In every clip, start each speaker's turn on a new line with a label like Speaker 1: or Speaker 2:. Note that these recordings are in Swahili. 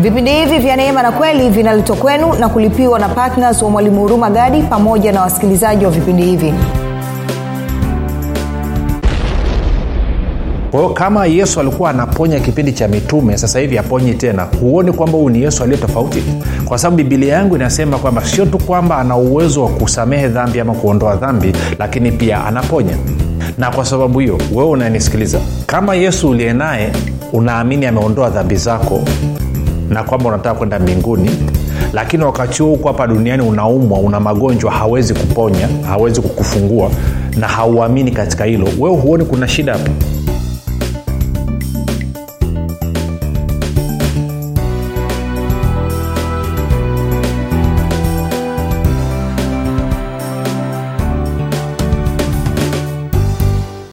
Speaker 1: vipindi hivi vya neema na kweli vinaletwa kwenu na kulipiwa na ptns wa mwalimu huruma gadi pamoja na wasikilizaji wa vipindi hivi.
Speaker 2: Kwa kama yesu alikuwa anaponya kipindi cha mitume sasa hivi aponyi tena. Huoni kwamba huyu ni yesu aliye tofauti? Kwa sababu bibilia yangu inasema kwamba sio tu kwamba ana uwezo wa kusamehe dhambi ama kuondoa dhambi lakini pia anaponya. Na kwa sababu hiyo wewe unanisikiliza kama yesu uliye naye unaamini ameondoa dhambi zako na kwamba unataka kwenda mbinguni lakini wakati huo huko hapa duniani unaumwa una magonjwa hawezi kuponya hawezi kukufungua na hauamini katika hilo wewe huoni kuna shida hapo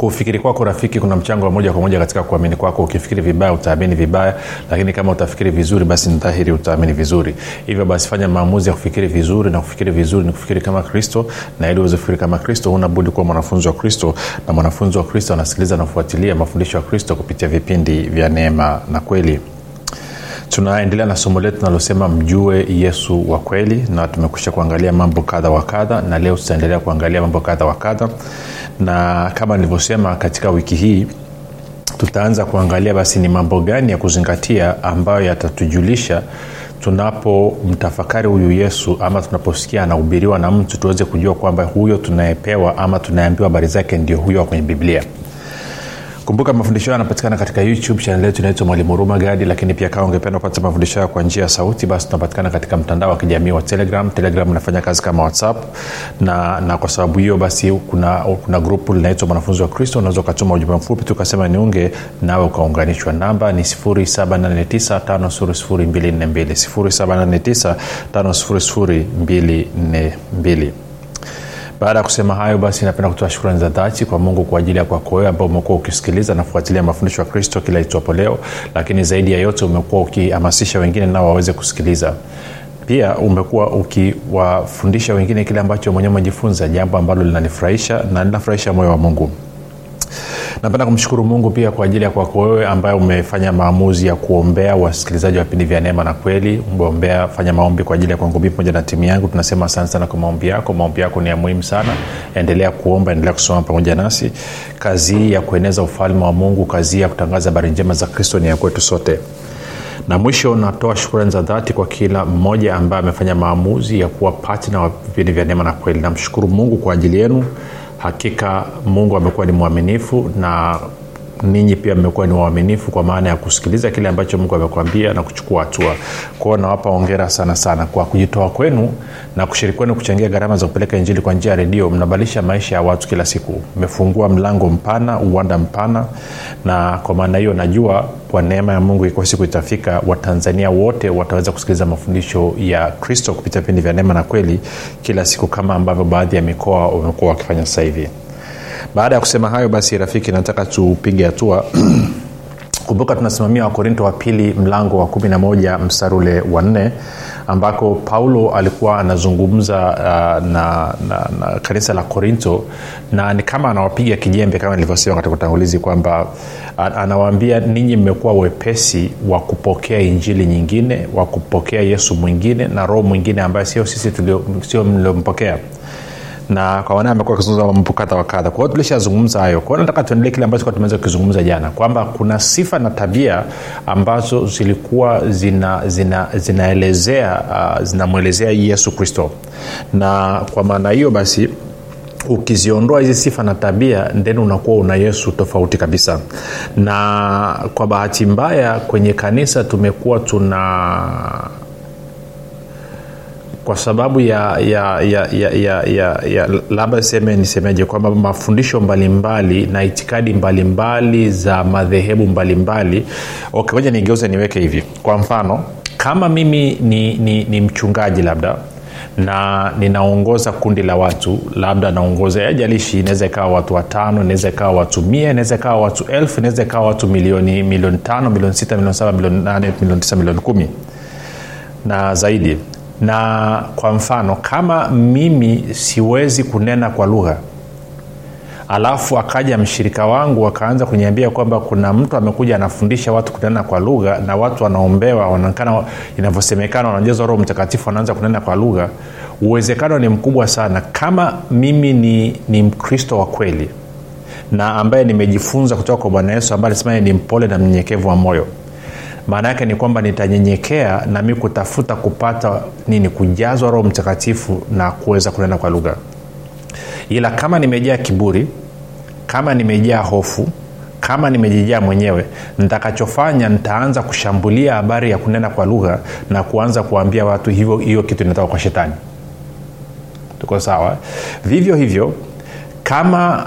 Speaker 2: kufikiri kwako rafiki kuna mchango wa moja kwa moja katika kuamini kwako. Ukifikiri vibaya utaamini vibaya lakini kama utafikiri vizuri basi ni utaamini vizuri. Hivyo basi fanya maamuzi ya kufikiri vizuri na kufikiri vizuri ni kufikiri kama kristo. Na ili uweze kufikiri kama kristo huna budi kuwa mwanafunzi wa kristo. Na mwanafunzi wa kristo anasikiliza na kufuatilia mafundisho ya kristo kupitia vipindi vya neema na kweli tunaendelea na somo letu linalosema mjue yesu wa kweli na tumekusha kuangalia mambo kadha wa kadha na leo tutaendelea kuangalia mambo kadha wa kadha. Na kama nilivyosema katika wiki hii tutaanza kuangalia basi ni mambo gani ya kuzingatia ambayo yatatujulisha tunapomtafakari huyu yesu ama tunaposikia anahubiriwa na mtu tuweze kujua kwamba huyo tunayepewa ama tunayeambiwa habari zake ndio huyo wa kwenye biblia kumbuka mafundisho hayo yanapatikana katika youtube chanel yetu inaitwa mwalimu huruma gadi lakini pia kama ungependa kupata mafundisho hayo kwa njia ya sauti basi tunapatikana katika mtandao wa kijamii wa telegram. Telegram inafanya kazi kama whatsapp. Na, na kwa sababu hiyo basi kuna, kuna grupu linaitwa mwanafunzi wa kristo. Unaweza ukatuma ujumbe mfupi tukasema niunge nawe ukaunganishwa. Namba ni 789 5242 baada ya kusema hayo basi napenda kutoa shukrani za dhati kwa mungu kwa ajili ya kwako wewe ambao umekuwa ukisikiliza na kufuatilia mafundisho ya kristo kila itwapo leo lakini zaidi ya yote umekuwa ukihamasisha wengine nao waweze kusikiliza. Pia umekuwa ukiwafundisha wengine kile ambacho mwenyewe umejifunza jambo ambalo linanifurahisha na linafurahisha moyo wa mungu napenda kumshukuru mungu pia kwa ajili ya kwako wewe ambaye umefanya maamuzi ya kuombea wasikilizaji wa vipindi vya neema na kweli. Umeombea fanya maombi kwa ajili ya kwangu mii pamoja na timu yangu. Tunasema asante sana kwa maombi yako. Maombi yako ni ya muhimu sana. Endelea kuomba endelea kusoma pamoja nasi. Kazi hii ya kueneza ufalme wa mungu kazi hii ya kutangaza habari njema za kristo ni ya kwetu sote. Na mwisho natoa shukrani za dhati kwa kila mmoja ambaye amefanya maamuzi ya kuwa patna wa vipindi vya neema na kweli. Namshukuru mungu kwa ajili yenu hakika mungu amekuwa ni mwaminifu na ninyi pia mmekuwa ni waaminifu kwa maana ya kusikiliza kile ambacho mungu amekwambia na kuchukua hatua. Kwao nawapa ongera sana sana kwa kujitoa kwenu na kushiriki kwenu kuchangia gharama za kupeleka injili kwa njia ya redio. Mnabadilisha maisha ya watu kila siku. Mmefungua mlango mpana uwanda mpana na kwa maana hiyo najua kwa neema ya mungu iko siku itafika watanzania wote wataweza kusikiliza mafundisho ya kristo kupitia vipindi vya neema na kweli kila siku kama ambavyo baadhi ya mikoa wamekuwa wakifanya sasa hivi baada ya kusema hayo basi rafiki nataka tupige hatua. Kumbuka tunasimamia wakorinto wa pili mlango wa 11 mstari ule wa nne ambako paulo alikuwa anazungumza uh, na, na, na kanisa la korinto na ni kama anawapiga kijembe kama nilivyosema katika utangulizi kwamba anawaambia ninyi mmekuwa wepesi wa kupokea injili nyingine wa kupokea yesu mwingine na roho mwingine ambaye sio sisi sio mliompokea na kwa wana amekuwa akizungumza mambo kadha wa kadha. Kwa hiyo tulishazungumza hayo. Kwao nataka tuendelee kile ambacho tumeweza kukizungumza jana kwamba kuna sifa na tabia ambazo zilikuwa zina, zina, uh, zinamwelezea yesu kristo. Na kwa maana hiyo basi ukiziondoa hizi sifa na tabia then unakuwa una yesu tofauti kabisa. Na kwa bahati mbaya kwenye kanisa tumekuwa tuna kwa sababu ya ya ya ya, ya, ya, ya labda seme nisemeje kwamba mafundisho mbalimbali na itikadi mbalimbali za madhehebu mbalimbali. Okay, moja nigeuze niweke hivi. Kwa mfano kama mimi ni, ni, ni mchungaji labda na ninaongoza kundi la watu labda naongoza ajalishi inaweza ikawa watu watano inaweza ikawa watu mia inaweza ikawa watu elfu inaweza ikawa watu milioni milioni tano milioni sita milioni saba milioni nane milioni tisa milioni kumi. Na zaidi na kwa mfano kama mimi siwezi kunena kwa lugha alafu akaja mshirika wangu akaanza kuniambia kwamba kuna mtu amekuja anafundisha watu kunena kwa lugha na watu wanaombewa wanaonekana inavyosemekana wanajeza roho mtakatifu wanaanza kunena kwa lugha uwezekano ni mkubwa sana. Kama mimi ni, ni mkristo wa kweli na ambaye nimejifunza kutoka kwa bwana yesu ambaye alisema ni mpole na mnyenyekevu wa moyo maana yake ni kwamba nitanyenyekea nami kutafuta kupata nini kujazwa roho mtakatifu na kuweza kunena kwa lugha. Ila kama nimejaa kiburi kama nimejaa hofu kama nimejijaa mwenyewe nitakachofanya nitaanza kushambulia habari ya kunena kwa lugha na kuanza kuambia watu hivyo hiyo kitu inatoka kwa shetani. Tuko sawa? Vivyo hivyo kama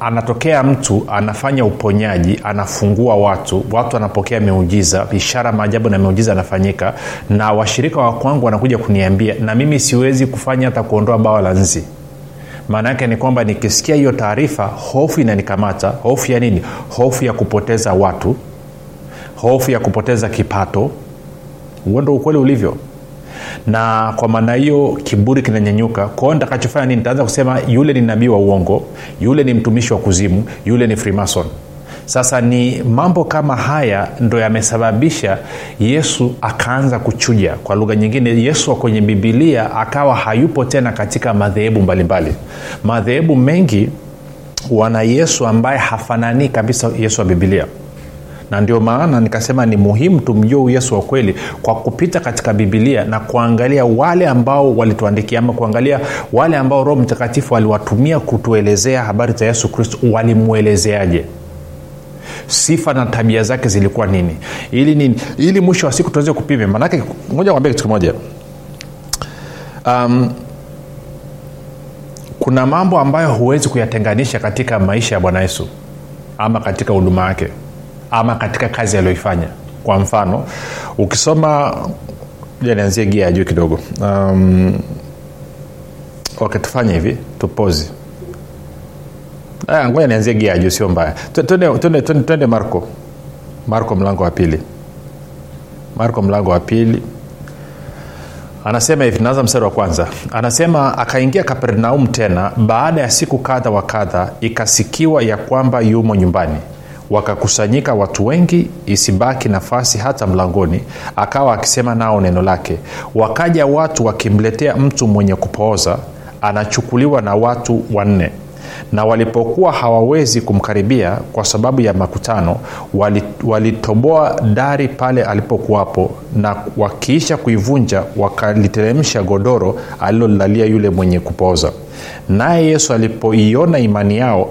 Speaker 2: anatokea mtu anafanya uponyaji anafungua watu watu wanapokea miujiza ishara maajabu na miujiza anafanyika na washirika wa kwangu wanakuja kuniambia na mimi siwezi kufanya hata kuondoa bawa la nzi. Maana yake ni kwamba nikisikia hiyo taarifa hofu inanikamata hofu ya nini? Hofu ya kupoteza watu hofu ya kupoteza kipato. Huo ndo ukweli ulivyo na kwa maana hiyo kiburi kinanyanyuka. Kwao nitakachofanya nini nitaanza kusema yule ni nabii wa uongo yule ni mtumishi wa kuzimu yule ni freemason. Sasa ni mambo kama haya ndo yamesababisha yesu akaanza kuchuja. Kwa lugha nyingine yesu kwenye bibilia akawa hayupo tena katika madhehebu mbalimbali. Madhehebu mengi wana yesu ambaye hafananii kabisa yesu wa bibilia na ndio maana nikasema ni muhimu tumjue huyu yesu wa kweli kwa kupita katika bibilia na kuangalia wale ambao walituandikia ama kuangalia wale ambao roho mtakatifu aliwatumia kutuelezea habari za yesu kristo walimwelezeaje? Sifa na tabia zake zilikuwa nini? Ili nini? Ili mwisho wa siku tuweze kupime manake moja kwambia kitu kimoja. Um, kuna mambo ambayo huwezi kuyatenganisha katika maisha ya bwana yesu ama katika huduma yake ama katika kazi aliyoifanya. Kwa mfano ukisoma nianzie gia ya juu kidogo. Um, okay tufanye hivi tupozi ngoja nianzie gia ya juu sio mbaya. Twende marko marko mlango wa pili. Marko mlango wa pili. Anasema hivi naanza mstari wa kwanza. Anasema akaingia kapernaum tena baada ya siku kadha wa kadha ikasikiwa ya kwamba yumo nyumbani wakakusanyika watu wengi isibaki nafasi hata mlangoni akawa akisema nao neno lake. Wakaja watu wakimletea mtu mwenye kupooza anachukuliwa na watu wanne. Na walipokuwa hawawezi kumkaribia kwa sababu ya makutano walitoboa wali dari pale alipokuwapo na wakiisha kuivunja wakaliteremsha godoro alilolalia yule mwenye kupooza naye yesu alipoiona imani yao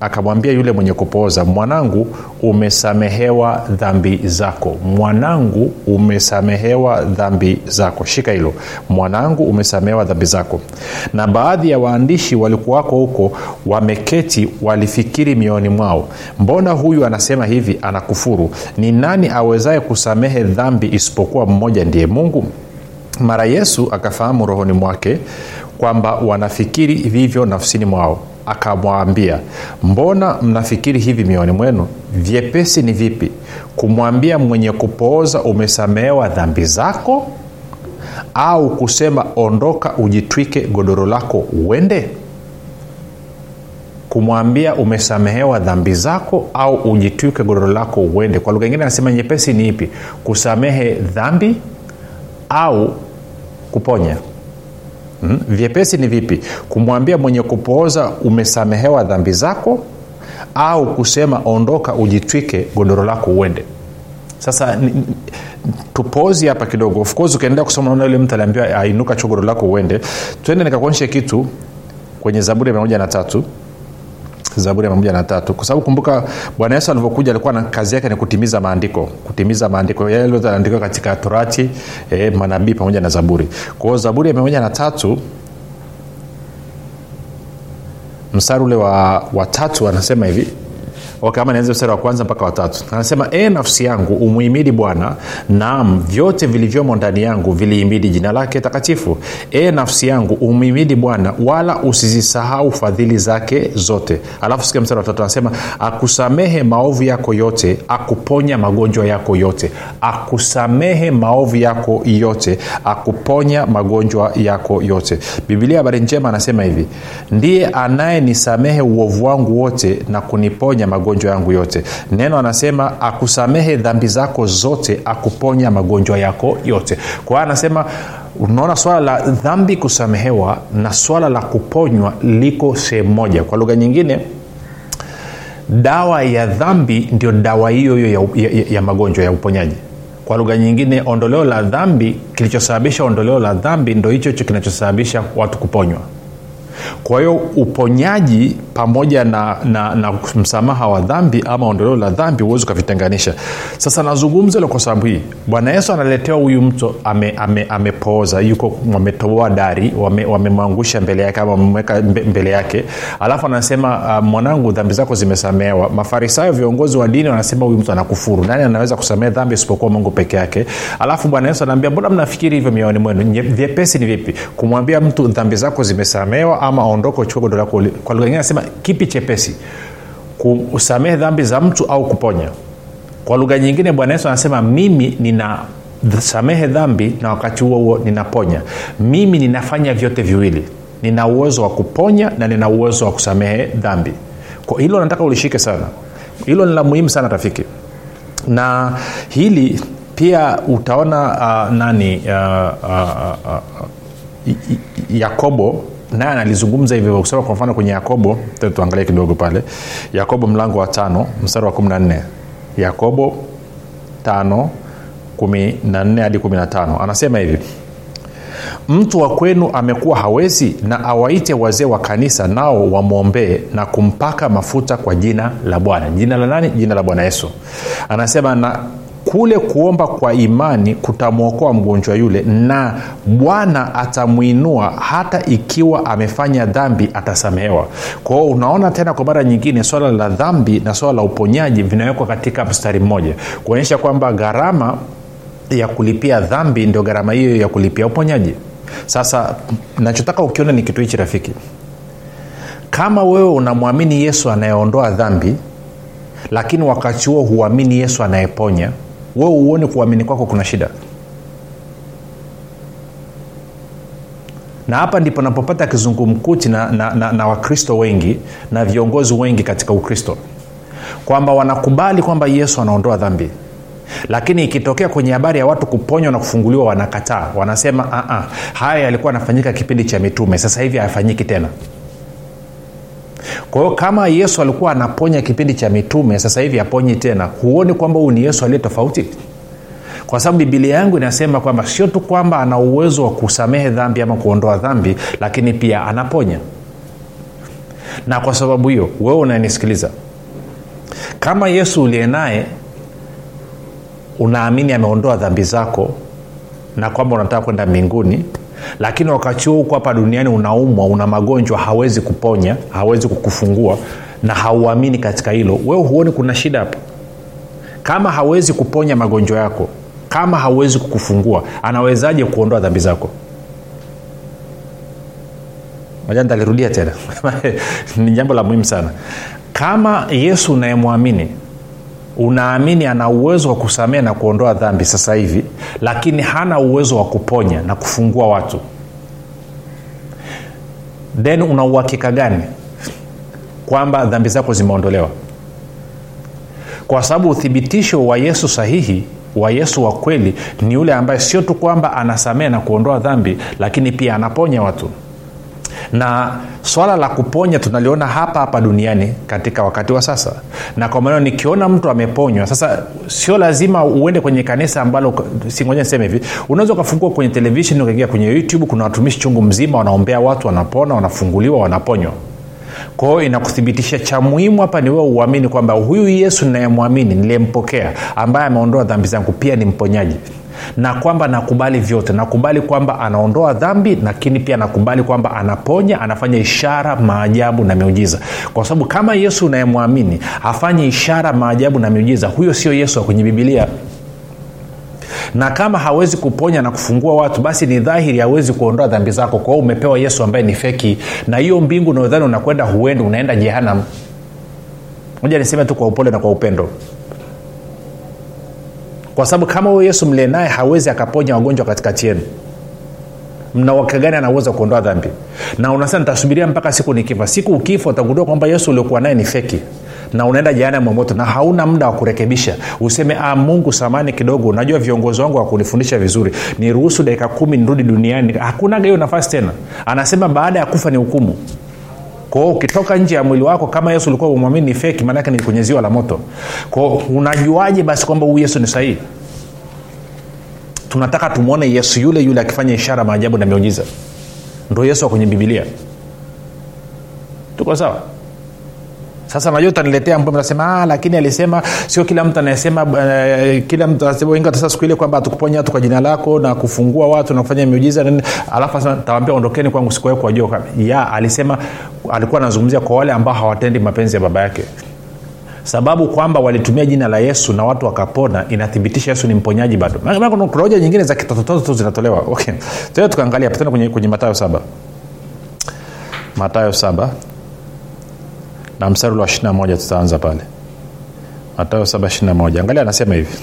Speaker 2: akamwambia yule mwenye kupooza mwanangu umesamehewa dhambi zako. Mwanangu umesamehewa dhambi zako. Shika hilo. Mwanangu umesamehewa dhambi zako. Na baadhi ya waandishi walikuwako huko wameketi walifikiri mioyoni mwao mbona huyu anasema hivi anakufuru? Ni nani awezaye kusamehe dhambi isipokuwa mmoja ndiye mungu? Mara yesu akafahamu rohoni mwake kwamba wanafikiri vivyo nafsini mwao. Akamwambia mbona mnafikiri hivi mioyoni mwenu? Vyepesi ni vipi kumwambia mwenye kupooza umesamehewa dhambi zako? Au kusema ondoka ujitwike godoro lako uende? Kumwambia umesamehewa dhambi zako au ujitwike godoro lako uende? Kwa lugha ingine anasema nyepesi ni ipi? Kusamehe dhambi au kuponya hmm? vyepesi ni vipi? Kumwambia mwenye kupooza umesamehewa dhambi zako au kusema ondoka ujitwike godoro lako uende. Sasa tupozi hapa kidogo. Of course ukiendelea kusoma naona yule mtu aliambiwa ainuka chogodoro lako uende. Twende nikakuonyeshe kitu kwenye zaburi ya mia moja na tatu zaburi ya mia moja na tatu. Kwa sababu kumbuka bwana yesu alivyokuja alikuwa na kazi yake ni kutimiza maandiko kutimiza maandiko. Yale katika torati eh, manabii pamoja na zaburi. Kwa hiyo zaburi ya mia moja na tatu mstari ule wa, watatu anasema hivi okay, ama nianze mstari wa kwanza mpaka watatu anasema e nafsi yangu umuhimidi bwana naam vyote vilivyomo ndani yangu viliimidi jina lake takatifu. E nafsi yangu umuhimidi bwana wala usizisahau fadhili zake zote. Alafu sikia mstari watatu anasema akusamehe maovu yako yote akuponya magonjwa yako yote. Akusamehe maovu yako yote akuponya magonjwa yako yote. Bibilia habari njema anasema hivi ndiye anayenisamehe uovu wangu wote na kuniponya magonjwa yangu yote. Neno anasema akusamehe dhambi zako zote akuponya magonjwa yako yote. Kwa hiyo anasema unaona swala la dhambi kusamehewa na swala la kuponywa liko sehemu moja. Kwa lugha nyingine dawa ya dhambi ndio dawa hiyo hiyo ya, ya, ya magonjwa ya uponyaji. Kwa lugha nyingine ondoleo la dhambi kilichosababisha ondoleo la dhambi ndo hicho hicho kinachosababisha watu kuponywa kwa hiyo uponyaji pamoja na, na, na msamaha wa dhambi ama ondoleo la dhambi huwezi ukavitenganisha. Sasa nazungumza hilo kwa sababu hii. Bwana yesu analetewa huyu mtu amepooza ame, ame yuko wametoboa dari wamemwangusha wame mbele yake ama wamemweka mbele yake. Alafu anasema uh, mwanangu dhambi zako zimesamehewa. Mafarisayo viongozi wa dini wanasema huyu mtu anakufuru. Nani anaweza kusamehe dhambi isipokuwa mungu peke yake? Alafu bwana yesu anaambia mbona mnafikiri hivyo mioyoni mwenu? Vyepesi ni vipi? Kumwambia mtu dhambi zako zimesamehewa ama aondoke uchukue godoro lako kwa lugha ingine anasema kipi chepesi? Kusamehe dhambi za mtu au kuponya? Kwa lugha nyingine bwana yesu anasema mimi nina samehe dhambi na wakati huo huo ninaponya. Mimi ninafanya vyote viwili. Nina uwezo wa kuponya na nina uwezo wa kusamehe dhambi. Kwa hilo nataka ulishike sana. Hilo ni la muhimu sana rafiki. Na hili pia utaona uh, nani uh, uh, uh, uh, yakobo naye analizungumza hivyo kusema kwa mfano kwenye yakobo tuangalie kidogo pale. Yakobo mlango wa tano mstari wa kumi na nne. Yakobo tano kumi na nne hadi kumi na tano. Anasema hivi mtu wa kwenu amekuwa hawezi na awaite wazee wa kanisa nao wamwombee na kumpaka mafuta kwa jina la bwana. Jina la nani? Jina la bwana yesu. Anasema na kule kuomba kwa imani kutamwokoa mgonjwa yule na bwana atamwinua hata ikiwa amefanya dhambi atasamehewa. Kwao unaona tena kwa mara nyingine swala la dhambi na swala la uponyaji vinawekwa katika mstari mmoja kuonyesha kwamba gharama ya kulipia dhambi ndio gharama hiyo ya kulipia uponyaji. Sasa nachotaka ukiona ni kitu hichi rafiki. Kama wewe unamwamini yesu anayeondoa dhambi lakini wakati huo huamini yesu anayeponya wewe uone kuamini kwako kuna shida. Na hapa ndipo napopata kizungumkuti na, na, na, na wakristo wengi na viongozi wengi katika ukristo. Kwamba wanakubali kwamba yesu anaondoa dhambi. Lakini ikitokea kwenye habari ya watu kuponywa na kufunguliwa wanakataa. Wanasema uh-uh, haya yalikuwa yanafanyika kipindi cha mitume. Sasa hivi hayafanyiki tena kwa hiyo kama yesu alikuwa anaponya kipindi cha mitume sasa hivi aponyi tena. Huoni kwamba huyu ni yesu aliye tofauti? Kwa sababu bibilia yangu inasema kwamba sio tu kwamba ana uwezo wa kusamehe dhambi ama kuondoa dhambi lakini pia anaponya. Na kwa sababu hiyo wewe unanisikiliza kama yesu uliye naye unaamini ameondoa dhambi zako na kwamba unataka kwenda mbinguni lakini wakati huo huko hapa duniani unaumwa una magonjwa hawezi kuponya hawezi kukufungua na hauamini katika hilo wewe huoni kuna shida hapo kama hawezi kuponya magonjwa yako kama hawezi kukufungua anawezaje kuondoa dhambi zako? Moja tena. Ni jambo la muhimu sana. Kama yesu unayemwamini unaamini ana uwezo wa kusamea na kuondoa dhambi sasa hivi lakini hana uwezo wa kuponya na kufungua watu. Then una uhakika gani kwamba dhambi zako zimeondolewa? Kwa sababu uthibitisho wa yesu sahihi wa yesu wa kweli ni yule ambaye sio tu kwamba anasamea na kuondoa dhambi lakini pia anaponya watu na swala la kuponya tunaliona hapa hapa duniani katika wakati wa sasa. Na kwa maneno nikiona mtu ameponywa sasa sio lazima uende kwenye kanisa ambalo singoja niseme hivi unaweza ukafungua kwenye televishen ukaingia kwenye youtube kuna watumishi chungu mzima wanaombea watu wanapona wanafunguliwa wanaponywa. Kwa hiyo inakuthibitisha cha muhimu hapa ni wewe uamini kwamba huyu yesu nayemwamini niliyempokea ambaye ameondoa dhambi zangu pia ni mponyaji na kwamba nakubali vyote. Nakubali kwamba anaondoa dhambi lakini pia nakubali kwamba anaponya anafanya ishara maajabu na miujiza. Kwa sababu kama yesu unayemwamini afanye ishara maajabu na miujiza huyo sio yesu wa kwenye bibilia na kama hawezi kuponya na kufungua watu basi ni dhahiri hawezi kuondoa dhambi zako. Kwao umepewa yesu ambaye ni feki na hiyo mbingu unaodhani unakwenda huendi unaenda jehanam moja niseme tu kwa upole na kwa upendo kwa sababu kama huyo yesu mlie naye hawezi akaponya wagonjwa katikati yenu. Mna gani anaweza kuondoa dhambi? Na unasema nitasubiria mpaka siku nikifa. Siku ukifa utagundua kwamba yesu uliokuwa naye ni feki. Na unaenda jehanamu moto na hauna muda wa kurekebisha. Useme ah, mungu samani kidogo. Unajua viongozi wangu wakunifundisha vizuri. Niruhusu dakika kumi nirudi duniani. Hakuna hiyo nafasi tena. Anasema baada ya kufa ni hukumu kwao ukitoka nje ya mwili wako kama yesu ulikuwa umwamini ni feki maanake ni kwenye ziwa la moto. Kwao unajuaje basi kwamba huyu yesu ni sahihi? Tunataka tumwone yesu yule yule akifanya ishara maajabu na miujiza. Ndo yesu wa kwenye bibilia tuko sawa sasa najua utaniletea mbo nasema ah, lakini alisema sio kila mtu anayesema uh, kila mtu wengi sasa siku ile kwamba tukuponya watu kwa jina lako na kufungua watu na kufanya miujiza nini. Alafu tawambia ondokeni kwangu sikuwahi kuwajua ya alisema alikuwa anazungumzia kwa wale ambao hawatendi mapenzi ya baba yake. Sababu kwamba walitumia jina la yesu na watu wakapona inathibitisha yesu ni mponyaji bado. Kuna nyingine za kitotototo tu zinatolewa. Okay. tukaangalia tena kwenye, kwenye matayo saba. Matayo saba na mstari wa 21 tutaanza pale. Matayo 7 angalia anasema hivi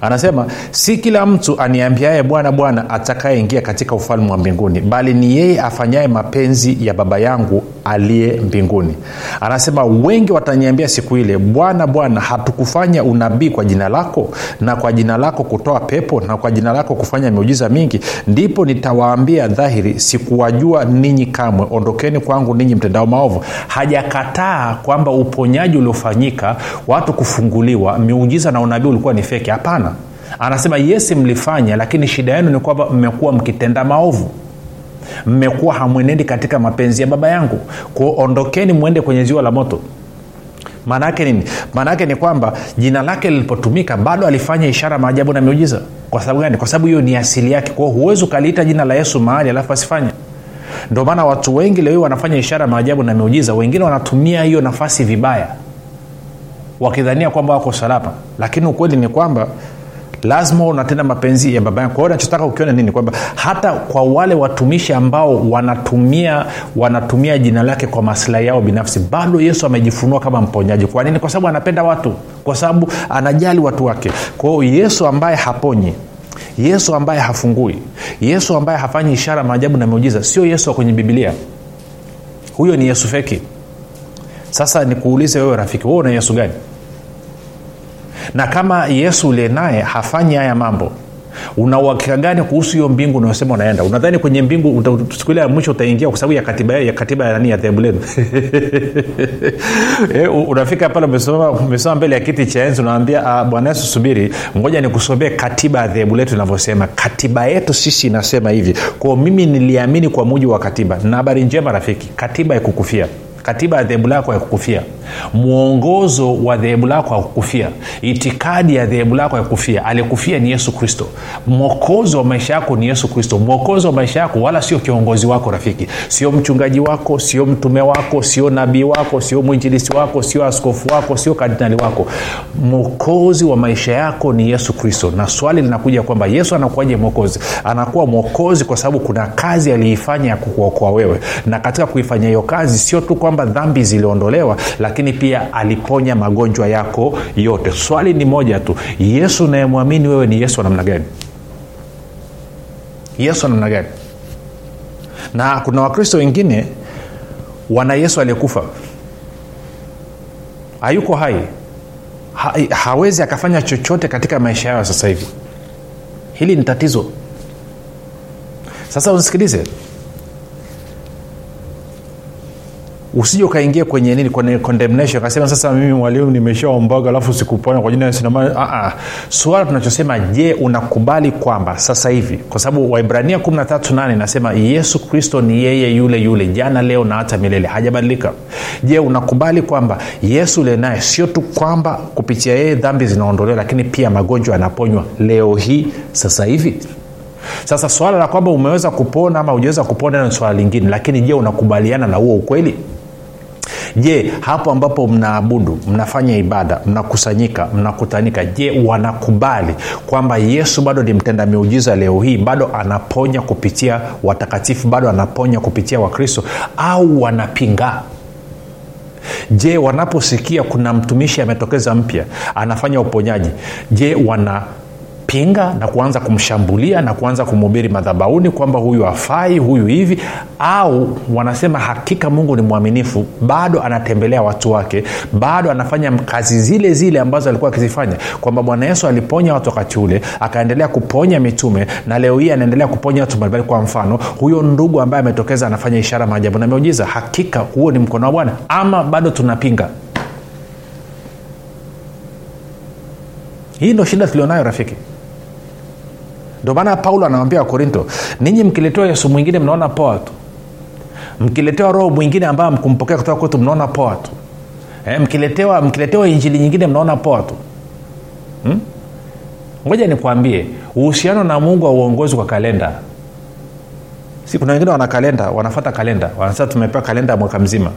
Speaker 2: anasema si kila mtu aniambiaye bwana bwana atakayeingia katika ufalme wa mbinguni bali ni yeye afanyaye mapenzi ya baba yangu aliye mbinguni. Anasema wengi wataniambia siku ile bwana bwana hatukufanya unabii kwa jina lako na kwa jina lako kutoa pepo na kwa jina lako kufanya miujiza mingi ndipo nitawaambia dhahiri sikuwajua ninyi kamwe. Ondokeni kwangu ninyi mtendao maovu. Hajakataa kwamba uponyaji uliofanyika watu kufunguliwa miujiza na unabii ulikuwa ni feki hapana. Anasema yesi mlifanya lakini shida yenu ni kwamba mmekuwa mkitenda maovu. Mmekuwa hamwenendi katika mapenzi ya baba yangu. Kwao ondokeni mwende kwenye ziwa la moto. Maanaake nini? Maanaake ni kwamba jina lake lilipotumika bado alifanya ishara maajabu na miujiza. Kwa sababu gani? Kwa sababu hiyo ni asili yake. Kwao huwezi ukaliita jina la yesu mahali alafu asifanye. Ndio maana watu wengi leo wanafanya ishara maajabu na miujiza. Wengine wanatumia hiyo nafasi vibaya wakidhania kwamba wako salama. Lakini ukweli ni kwamba lazima unatenda mapenzi ya baba yako. Kwa nachotaka ukiona nini kwamba hata kwa wale watumishi ambao wanatumia wanatumia jina lake kwa maslahi yao binafsi bado yesu amejifunua kama mponyaji. Kwa nini? Kwa sababu anapenda watu. Kwa sababu anajali watu wake. Kwa hiyo yesu ambaye haponyi yesu ambaye hafungui yesu ambaye hafanyi ishara maajabu na miujiza sio yesu wa kwenye bibilia huyo ni yesu feki sasa nikuulize wewe rafiki wewe una yesu gani? Na kama yesu uliye naye hafanyi haya mambo una uhakika gani kuhusu hiyo mbingu unayosema unaenda? Unadhani kwenye mbingu siku ile ya mwisho utaingia kwa sababu ya katiba ya katiba nani ya dhehebu lenu? E, unafika pale umesoma mbele ya kiti cha enzi unaambia bwana yesu subiri. Ngoja nikusomee katiba ya dhehebu letu inavyosema. Katiba yetu sisi inasema hivi. Kwao mimi niliamini kwa mujibu wa katiba. Na habari njema rafiki katiba ya kukufia katiba ya dhehebu lako yakukufia mwongozo wa dhehebu lako yakukufia itikadi ya dhehebu lako yakukufia aliyekufia ni yesu kristo. Mwokozi wa maisha yako ni yesu kristo. Mwokozi wa maisha yako wala sio kiongozi wako rafiki. Sio mchungaji wako sio mtume wako sio nabii wako sio mwinjilisi wako sio askofu wako sio kardinali wako. Mwokozi wa maisha yako ni yesu kristo. Na swali linakuja kwamba yesu anakuwaje mwokozi? Anakuwa mwokozi kwa sababu kuna kazi aliifanya ya kukuokoa wewe. Na katika kuifanya hiyo kazi sio tu kwamba dhambi ziliondolewa lakini pia aliponya magonjwa yako yote. Swali ni moja tu yesu unayemwamini wewe ni yesu wa namna gani? Yesu wa namna gani? Na kuna wakristo wengine wana yesu aliyekufa. Hayuko hai. Ha, hawezi akafanya chochote katika maisha yayo sasa hivi. Hili ni tatizo. Sasa usikilize usije ukaingia kwenye nini kwenye condemnation. Akasema sasa mimi mwalimu nimeshaombaga alafu sikupona kwa jina la Yesu na maana- ah, ah. tunachosema je unakubali kwamba sasa hivi kwa sababu waibrania 138 inasema yesu kristo ni yeye yule yule jana leo na hata milele. Hajabadilika. Je unakubali kwamba yesu ule naye sio tu kwamba kupitia yeye dhambi zinaondolewa lakini pia magonjwa yanaponywa leo hii sasa hivi? Sasa swala la kwamba umeweza kupona ama ujaweza kupona ni swala lingine. Lakini je unakubaliana na huo ukweli je hapo ambapo mnaabudu mnafanya ibada mnakusanyika mnakutanika je wanakubali kwamba yesu bado ni mtenda miujiza leo hii bado anaponya kupitia watakatifu bado anaponya kupitia wakristo au wanapinga? Je wanaposikia kuna mtumishi ametokeza mpya anafanya uponyaji je wana pinga na kuanza kumshambulia na kuanza kumhubiri madhabauni kwamba huyu afai huyu hivi au wanasema hakika mungu ni mwaminifu bado anatembelea watu wake bado anafanya kazi zile zile ambazo alikuwa akizifanya kwamba bwana yesu aliponya watu wakati ule akaendelea kuponya mitume na leo hii anaendelea kuponya watu mbalimbali. Kwa mfano huyo ndugu ambaye ametokeza anafanya ishara maajabu na miujiza hakika huo ni mkono wa bwana ama bado tunapinga? Hii ndo shida tulionayo rafiki ndio maana paulo anawambia wakorinto ninyi mkiletewa yesu mwingine mnaona poa tu. Mkiletewa roho mwingine ambayo mkumpokea kutoka kwetu mnaona poa tu. Eh, mkiletewa, mkiletewa injili nyingine mnaona poa tu. Hmm? nikwambie uhusiano na mungu hauongozwi kwa kalenda. Si kuna wengine wana kalenda wanafata kalenda wanasema tumepewa kalenda mwaka mzima.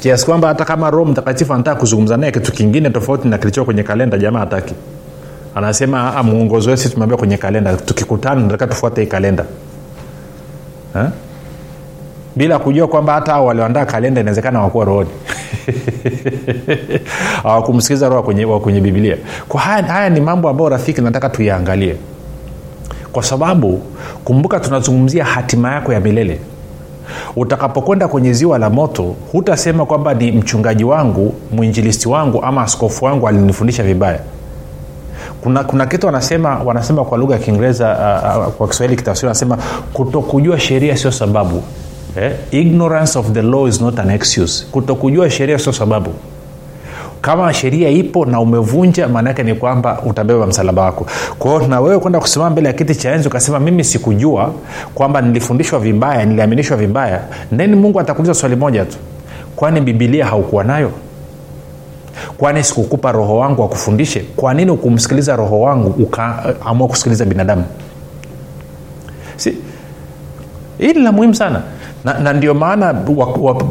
Speaker 2: Kiasi kwamba hata kama roho mtakatifu anataka kuzungumza naye kitu kingine tofauti na kilichoa kwenye kalenda jamaa hataki anasema "Ah, mwongozo wetu tumeambia kwenye kalenda. Tukikutana nataka tufuate hii kalenda. Ha? bila kujua kwamba hata hao walioandaa kalenda inawezekana wakuwa rohoni. Hawakumsikiliza roho kwenye, kwenye bibilia kwa haya, haya ni mambo ambayo rafiki nataka tuyaangalie. Kwa sababu kumbuka tunazungumzia hatima yako ya milele. Utakapokwenda kwenye ziwa la moto hutasema kwamba ni mchungaji wangu mwinjilisti wangu ama askofu wangu alinifundisha vibaya kuna, kuna kitu wanasema wanasema kwa lugha ya kiingereza uh, uh, kwa kiswahili kitafsiri wanasema kutokujua sheria sio sababu. Eh? ignorance of the law is not an excuse. Kutokujua sheria sio sababu. Kama sheria ipo na umevunja maana yake ni kwamba utabeba msalaba wako. Kwao na wewe kwenda kusimama mbele ya kiti cha enzi ukasema mimi sikujua kwamba nilifundishwa vibaya niliaminishwa vibaya neni mungu atakuuliza swali moja tu. Kwani bibilia haukuwa nayo kwani sikukupa roho wangu akufundishe? Kwa nini ukumsikiliza roho wangu ukaamua kusikiliza binadamu? Si hili la muhimu sana. Na, na ndio maana wa, wa,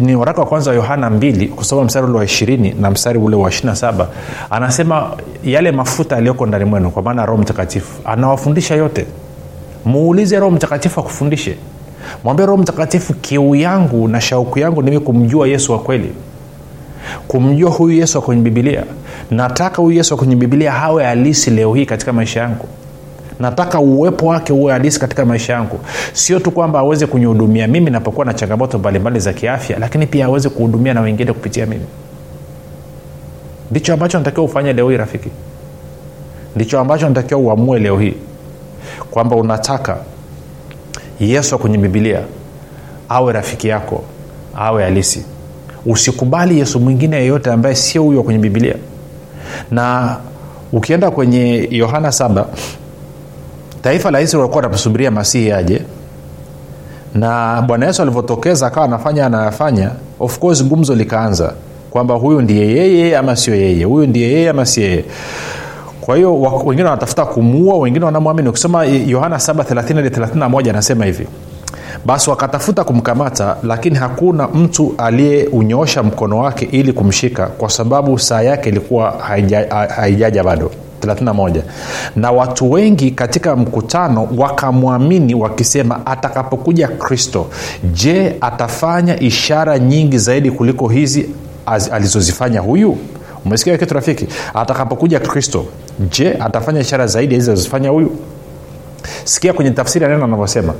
Speaker 2: ni waraka wa kwanza wa yohana 2 kusoma mstari ule wa ishirini na mstari ule wa ishirina saba anasema yale mafuta yaliyoko ndani mwenu kwa maana roho mtakatifu anawafundisha yote. Muulize roho mtakatifu akufundishe. Mwambie roho mtakatifu kiu yangu na shauku yangu nimi kumjua yesu wa kweli kumjua huyu yesu kwenye bibilia nataka huyu yesu kwenye bibilia hawe halisi leo hii katika maisha yangu. Nataka uwepo wake uwe halisi katika maisha yangu. Sio tu kwamba aweze kunihudumia mimi napokuwa na changamoto mbalimbali za kiafya lakini pia aweze kuhudumia na wengine kupitia mimi. Ndicho ambacho natakiwa ufanye leo hii rafiki. Ndicho ambacho natakiwa uamue leo hii. Kwamba unataka yesu kwenye bibilia awe rafiki yako awe halisi usikubali yesu mwingine yeyote ambaye sio huyo kwenye bibilia na ukienda kwenye yohana saba taifa la israel walikuwa wanamsubiria masihi aje. Na bwana yesu alivyotokeza akawa anafanya anayafanya of course gumzo likaanza kwamba huyu ndiye yeye ama sio yeye huyu ndiye yeye ama si yeye. Kwa hiyo wengine wanatafuta kumuua wengine wanamwamini. Ukisoma yohana 7 anasema hivi basi wakatafuta kumkamata lakini hakuna mtu aliyeunyoosha mkono wake ili kumshika kwa sababu saa yake ilikuwa haija- haijaja bado. 31 na watu wengi katika mkutano wakamwamini wakisema atakapokuja kristo je atafanya ishara nyingi zaidi kuliko hizi alizozifanya huyu? Umesikia kitu rafiki? Atakapokuja kristo je atafanya ishara zaidi ya alizozifanya huyu sikia kwenye tafsiri ya neno anavyosema.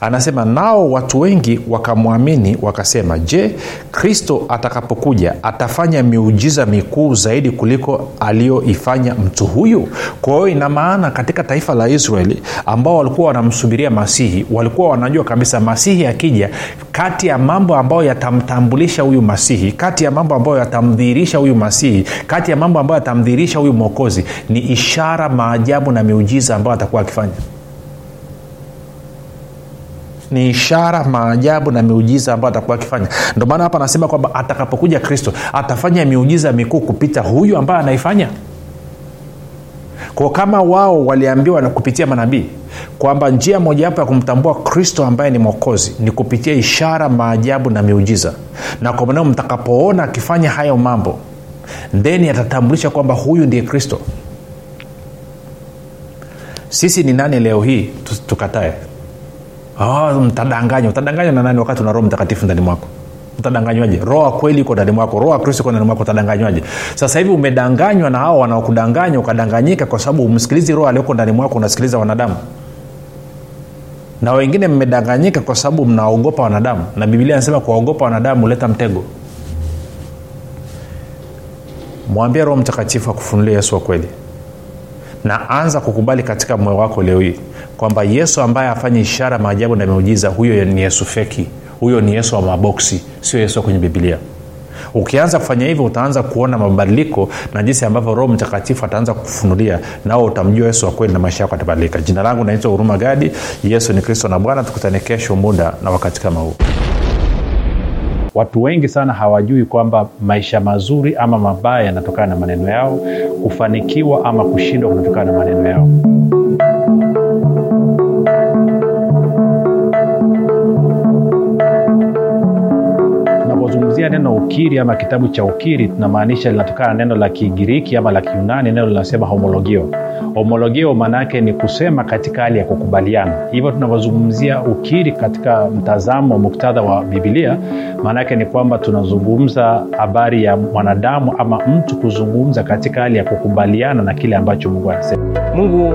Speaker 2: Anasema nao watu wengi wakamwamini wakasema je kristo atakapokuja atafanya miujiza mikuu zaidi kuliko aliyoifanya mtu huyu kwa hiyo ina maana katika taifa la israeli ambao walikuwa wanamsubiria masihi walikuwa wanajua kabisa masihi akija kati ya mambo ambayo yatamtambulisha huyu masihi kati ya mambo ambayo yatamdhihirisha huyu masihi kati ya mambo ambayo yatamdhihirisha huyu mwokozi ni ishara maajabu na miujiza ambayo atakuwa akifanya ni ishara maajabu na miujiza ambayo atakuwa akifanya. Ndio maana hapa anasema kwamba atakapokuja kristo atafanya miujiza mikuu kupita huyu ambaye anaifanya. Kwa kama wao waliambiwa na kupitia manabii kwamba njia mojawapo ya kumtambua kristo ambaye ni mwokozi ni kupitia ishara maajabu na miujiza. Na kwa manao mtakapoona akifanya hayo mambo then atatambulisha kwamba huyu ndiye kristo. Sisi ni nani leo hii? Tukatae oh, mtadanganywa. Utadanganywa na nani wakati una roho mtakatifu ndani mwako? Utadanganywaje? Roho wa kweli iko ndani mwako. Roho wa kristo iko ndani mwako. Utadanganywaje? Sasa hivi umedanganywa na hao wanaokudanganya ukadanganyika kwa sababu umsikilizi roho alioko ndani mwako unasikiliza wanadamu. Na wengine mmedanganyika kwa sababu mnaogopa wanadamu. Na bibilia anasema kuwaogopa wanadamu huleta mtego. Mwambie roho mtakatifu akufunulia yesu wa kweli. Na anza kukubali katika moyo wako leo hii kwamba yesu ambaye afanye ishara maajabu na miujiza huyo ni yesu feki. Huyo ni yesu wa maboksi sio yesu wa kwenye bibilia ukianza kufanya hivyo utaanza kuona mabadiliko na jinsi ambavyo roho mtakatifu ataanza kufunulia nao utamjua yesu wa kweli na maisha yako atabadilika jina langu naitwa huruma gadi. Yesu ni kristo na bwana. Tukutane kesho muda na wakati kama huu. Watu wengi sana hawajui kwamba maisha mazuri ama mabaya yanatokana na maneno yao kufanikiwa ama kushindwa kunatokana na maneno yao tunapozungumzia neno ukiri ama kitabu cha ukiri tunamaanisha linatokana na neno la kigiriki ama la kiunani neno linasema homologio. Homologio maanaake ni kusema katika hali ya kukubaliana. Hivyo tunavyozungumzia ukiri katika mtazamo muktadha wa bibilia maanaake ni kwamba tunazungumza habari ya mwanadamu ama mtu kuzungumza katika hali ya kukubaliana na kile ambacho mungu anasema.
Speaker 3: Mungu